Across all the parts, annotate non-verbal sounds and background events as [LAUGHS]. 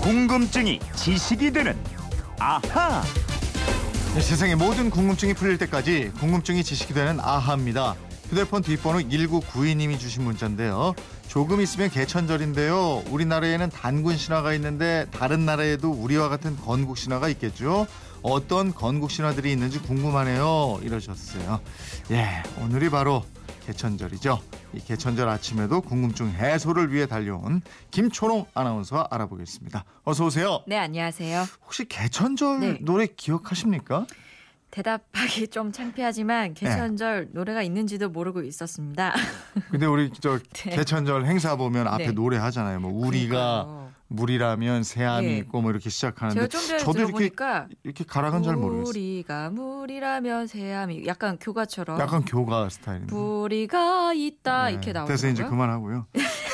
궁금증이 지식이 되는 아하. 네, 세상의 모든 궁금증이 풀릴 때까지 궁금증이 지식이 되는 아하입니다. 휴대폰 뒷번호 1992님이 주신 문자인데요. 조금 있으면 개천절인데요. 우리나라에는 단군 신화가 있는데 다른 나라에도 우리와 같은 건국 신화가 있겠죠. 어떤 건국 신화들이 있는지 궁금하네요. 이러셨어요. 예, 오늘이 바로 개천절이죠. 이 개천절 아침에도 궁금증 해소를 위해 달려온 김초롱 아나운서와 알아보겠습니다. 어서 오세요. 네, 안녕하세요. 혹시 개천절 네. 노래 기억하십니까? 대답하기 좀 창피하지만 개천절 노래가 있는지도 모르고 있었습니다. 근데 우리 저 [LAUGHS] 네. 개천절 행사 보면 앞에 네. 노래 하잖아요. 뭐 우리가 그러니까요. 물이라면 새암이 네. 있고 뭐 이렇게 시작하는데 저도 이렇게 이렇게 가락은 잘 모르겠어요. 우리가 물이라면 새암이 약간 교가처럼 약간 교가 스타일인데. 뿌리가 있다 네. 이렇게 나오더라고요. 그래서 이제 그만하고요. [LAUGHS]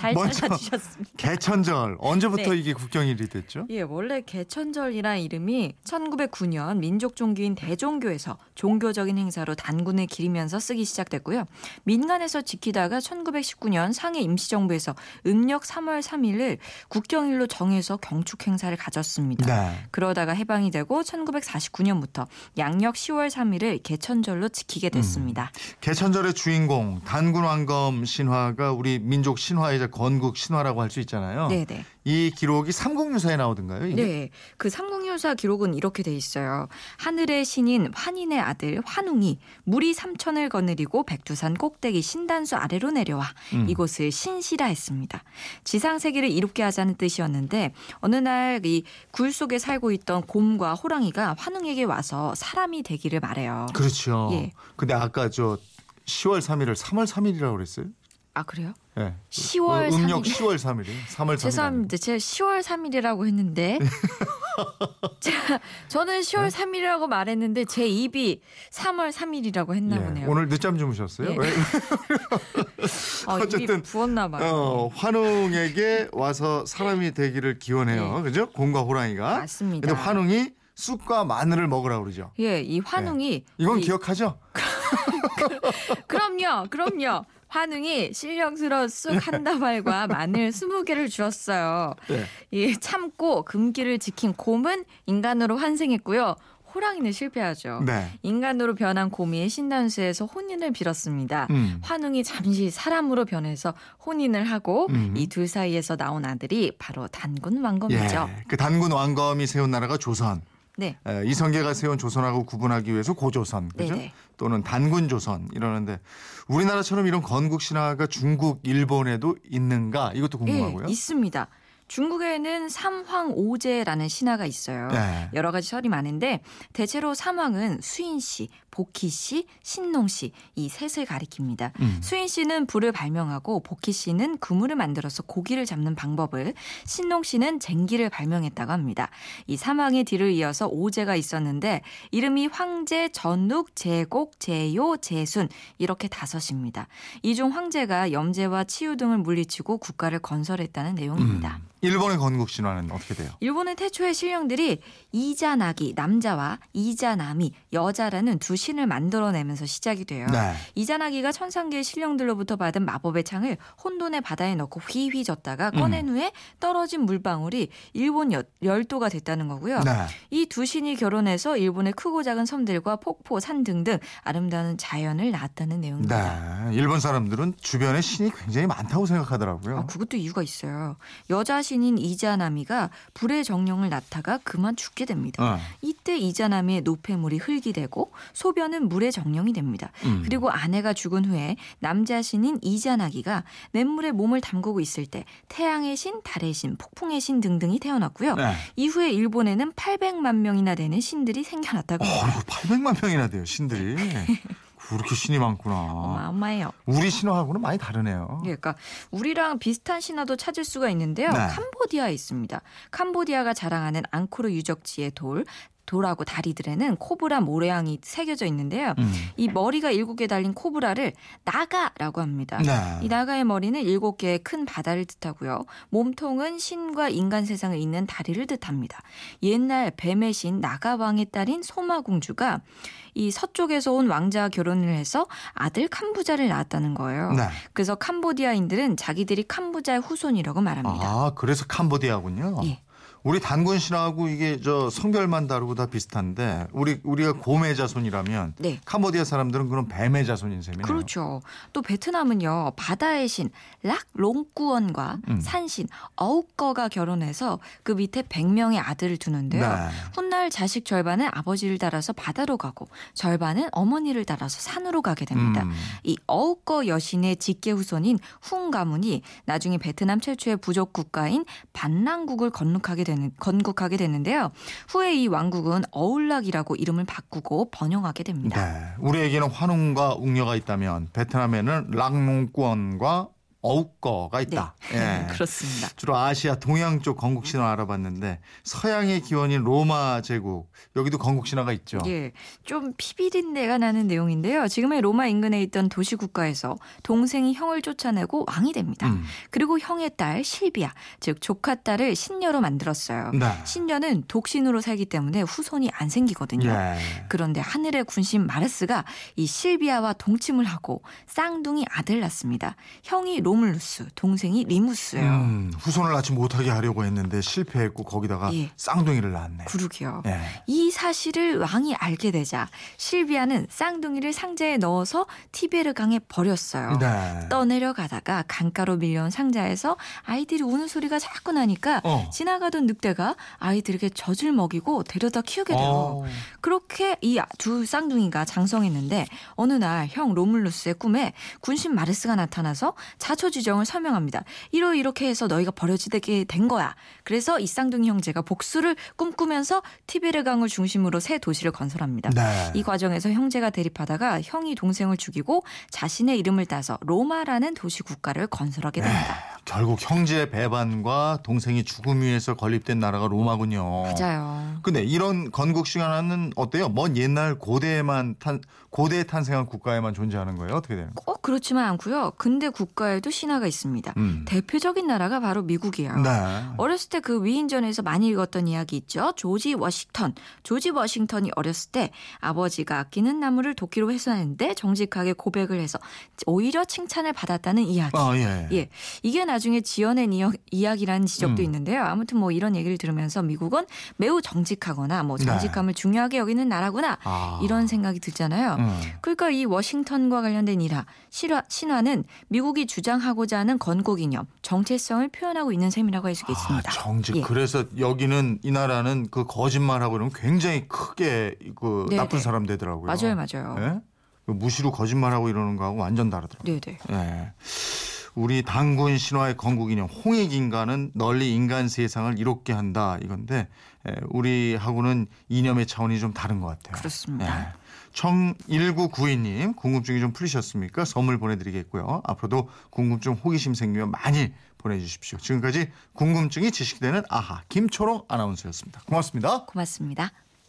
잘 먼저 찾아주셨습니다. 개천절 언제부터 네. 이게 국경일이 됐죠? 예, 원래 개천절이란 이름이 1909년 민족 종교인 대종교에서 종교적인 행사로 단군을 기리면서 쓰기 시작됐고요. 민간에서 지키다가 1919년 상해 임시정부에서 음력 3월 3일을 국경일로 정해서 경축 행사를 가졌습니다. 네. 그러다가 해방이 되고 1949년부터 양력 10월 3일을 개천절로 지키게 됐습니다. 개천절의 주인공 단군 왕검 신화가 우리 민족 신화이자 건국 신화라고 할 수 있잖아요. 네네. 이 기록이 삼국유사에 나오던가요? 이게? 네. 그 삼국유사 기록은 이렇게 돼 있어요. 하늘의 신인 환인의 아들 환웅이 무리 삼천을 거느리고 백두산 꼭대기 신단수 아래로 내려와 음. 이곳을 신시라 했습니다. 지상 세계를 이롭게 하자는 뜻이었는데 어느 날 이 굴 속에 살고 있던 곰과 호랑이가 환웅에게 와서 사람이 되기를 말해요. 그렇죠. 예. 근데 아까 저 10월 3일을 3월 3일이라고 그랬어요? 아 그래요? 네. 10월 음력 3일. 10월 3일이에요. 3월 3일. 죄송합니다. 제가 10월 3일이라고 했는데 자, 저는 10월 3일이라고 말했는데 제 입이 3월 3일이라고 했나 보네요. 오늘 늦잠 주무셨어요? 예. 왜? [LAUGHS] 아, 어쨌든, 부었나 봐요. 어, 환웅에게 와서 사람이 되기를 기원해요. 네. 그죠? 곰과 호랑이가. 맞습니다. 근데 환웅이 쑥과 마늘을 먹으라고 그러죠. 예, 이 환웅이 이건 이- 기억하죠? [LAUGHS] 그럼요, 그럼요. 환웅이 신령스러운 쑥 한 다발과 마늘 20개를 주었어요. 네. 이 참고 금기를 지킨 곰은 인간으로 환생했고요. 호랑이는 실패하죠. 네. 인간으로 변한 곰이 신단수에서 혼인을 빌었습니다. 음. 환웅이 잠시 사람으로 변해서 혼인을 하고 음. 이둘 사이에서 나온 아들이 바로 단군 왕검이죠. 예. 그 단군 왕검이 세운 나라가 조선. 네. 에, 이성계가 세운 조선하고 구분하기 위해서 고조선, 그죠? 네네. 또는 단군 조선 이러는데 우리나라처럼 이런 건국 신화가 중국, 일본에도 있는가? 이것도 궁금하고요. 예, 있습니다. 중국에는 삼황오제라는 신화가 있어요. 네. 여러 가지 설이 많은데 대체로 삼황은 수인 씨, 복희 씨, 신농 씨 이 셋을 가리킵니다. 음. 수인 씨는 불을 발명하고 복희 씨는 그물을 만들어서 고기를 잡는 방법을, 신농 씨는 쟁기를 발명했다고 합니다. 이 삼황의 뒤를 이어서 오제가 있었는데 이름이 황제, 전욱, 제곡, 제요, 제순 이렇게 다섯입니다. 이 중 황제가 염제와 치유 등을 물리치고 국가를 건설했다는 내용입니다. 음. 일본의 건국 신화는 어떻게 돼요? 일본의 태초의 신령들이 이자나기 남자와 이자남이 여자라는 두 신을 만들어내면서 시작이 돼요. 네. 이자나기가 천상계의 신령들로부터 받은 마법의 창을 혼돈의 바다에 넣고 휘휘 졌다가 꺼낸 후에 떨어진 물방울이 일본 여- 열도가 됐다는 거고요. 네. 이두 신이 결혼해서 일본의 크고 작은 섬들과 폭포, 산 등등 아름다운 자연을 낳았다는 내용입니다. 네. 일본 사람들은 주변에 신이 굉장히 많다고 생각하더라고요. 아, 그것도 이유가 있어요. 여자 신인 이자나미가 불의 정령을 낳다가 그만 죽게 됩니다. 어. 이때 이자나미의 노폐물이 흙이 되고 소변은 물의 정령이 됩니다. 음. 그리고 아내가 죽은 후에 남자 신인 이자나기가 냇물에 몸을 담그고 있을 때 태양의 신, 달의 신, 폭풍의 신 등등이 태어났고요. 네. 이후에 일본에는 800만 명이나 되는 신들이 생겨났다고 합니다. 어, 800만 명이나 돼요, 신들이. [LAUGHS] 그렇게 신이 많구나. 어마어마해요. 우리 신화하고는 많이 다르네요. 예, 그러니까 우리랑 비슷한 신화도 찾을 수가 있는데요. 네. 캄보디아에 있습니다. 캄보디아가 자랑하는 앙코르 유적지의 돌 돌하고 다리들에는 코브라 모래양이 새겨져 있는데요. 음. 이 머리가 일곱 개 달린 코브라를 나가라고 합니다. 네. 이 나가의 머리는 일곱 개의 큰 바다를 뜻하고요. 몸통은 신과 인간 세상을 잇는 다리를 뜻합니다. 옛날 뱀의 신 나가왕의 딸인 소마공주가 이 서쪽에서 온 왕자와 결혼을 해서 아들 캄부자를 낳았다는 거예요. 네. 그래서 캄보디아인들은 자기들이 캄부자의 후손이라고 말합니다. 아, 그래서 캄보디아군요. 예. 우리 단군 신하고 이게 저 성별만 다르고 다 비슷한데 우리 우리가 곰의 자손이라면 네. 캄보디아 사람들은 그런 뱀의 자손인 셈이네요. 그렇죠. 또 베트남은요 바다의 신 락롱꾸원과 음. 산신 어우꺼가 결혼해서 그 밑에 100명의 아들을 두는데요. 네. 훗날 자식 절반은 아버지를 따라서 바다로 가고 절반은 어머니를 따라서 산으로 가게 됩니다. 음. 이 어우꺼 여신의 직계 후손인 훈 가문이 나중에 베트남 최초의 부족 국가인 반랑국을 건국하게 되는 건국하게 되는데요. 후에 이 왕국은 어울락이라고 이름을 바꾸고 번영하게 됩니다. 네. 우리에게는 환웅과 웅녀가 있다면 베트남에는 랑농권과 어우꺼가 있다. 네, [LAUGHS] 예. 그렇습니다. 주로 아시아 동양 쪽 건국 신화 알아봤는데 서양의 기원인 로마 제국 여기도 건국 신화가 있죠. 예, 좀 피비린내가 나는 내용인데요. 지금의 로마 인근에 있던 도시 국가에서 동생이 형을 쫓아내고 왕이 됩니다. 음. 그리고 형의 딸 실비아, 즉 조카 딸을 신녀로 만들었어요. 네. 신녀는 독신으로 살기 때문에 후손이 안 생기거든요. 예. 그런데 하늘의 군신 마르스가 이 실비아와 동침을 하고 쌍둥이 아들 낳습니다. 형이 로 물루스, 동생이 리무스예요. 음, 후손을 낳지 못하게 하려고 했는데 실패했고 거기다가 예. 쌍둥이를 낳았네. 그러게요. 예. 이 사실을 왕이 알게 되자 실비아는 쌍둥이를 상자에 넣어서 티베르 강에 버렸어요. 네. 떠내려가다가 강가로 밀려온 상자에서 아이들이 우는 소리가 자꾸 나니까 어. 지나가던 늑대가 아이들에게 젖을 먹이고 데려다 키우게 돼요. 어. 그렇게 이 두 쌍둥이가 장성했는데 어느 날 형 로물루스의 꿈에 군신 마르스가 나타나서 자초 지정을 설명합니다. 이러 이렇게 해서 너희가 버려지게 된 거야. 그래서 이 쌍둥이 형제가 복수를 꿈꾸면서 티베르강을 중심으로 새 도시를 건설합니다. 네. 이 과정에서 형제가 대립하다가 형이 동생을 죽이고 자신의 이름을 따서 로마라는 도시 국가를 건설하게 됩니다. 결국 형제의 배반과 동생이 죽음 위에서 건립된 나라가 로마군요. 맞아요. 근데 이런 건국 시간은 어때요? 먼 옛날 고대에만 탄 고대에 탄생한 국가에만 존재하는 거예요? 어떻게 되는 거예요? 꼭 그렇지만 않고요. 근대 국가에도 신화가 있습니다. 음. 대표적인 나라가 바로 미국이에요. 네. 어렸을 때 그 위인전에서 많이 읽었던 이야기 있죠. 조지 워싱턴. 조지 워싱턴이 어렸을 때 아버지가 아끼는 나무를 도끼로 훼손했는데 정직하게 고백을 해서 오히려 칭찬을 받았다는 이야기. 아, 예. 예, 이게 나중에 지어낸 이야, 이야기라는 지적도 음. 있는데요. 아무튼 뭐 이런 얘기를 들으면서 미국은 매우 정직하거나 뭐 정직함을 중요하게 여기는 나라구나 네. 아. 이런 생각이 들잖아요. 음. 그러니까 이 워싱턴과 관련된 일화, 실화, 신화는 미국이 주장 하고자 하는 건국 이념, 정체성을 표현하고 있는 셈이라고 할수 있습니다. 아, 정직. 예. 그래서 여기는 이 나라는 그 거짓말하고 이러면 굉장히 크게 그 네, 나쁜 네. 사람 되더라고요. 맞아요, 맞아요. 예? 그 무시로 거짓말하고 이러는 거하고 완전 다르더라고요. 네네. 예. 우리 단군 신화의 건국 이념 홍익인간은 널리 인간 세상을 이롭게 한다 이건데 예, 우리하고는 이념의 차원이 좀 다른 것 같아요. 그렇습니다. 예. 청 1992님 궁금증이 좀 풀리셨습니까? 선물 보내드리겠고요. 앞으로도 궁금증 호기심 생기면 많이 보내주십시오. 지금까지 궁금증이 지식되는 아하 김초롱 아나운서였습니다. 고맙습니다. 고맙습니다.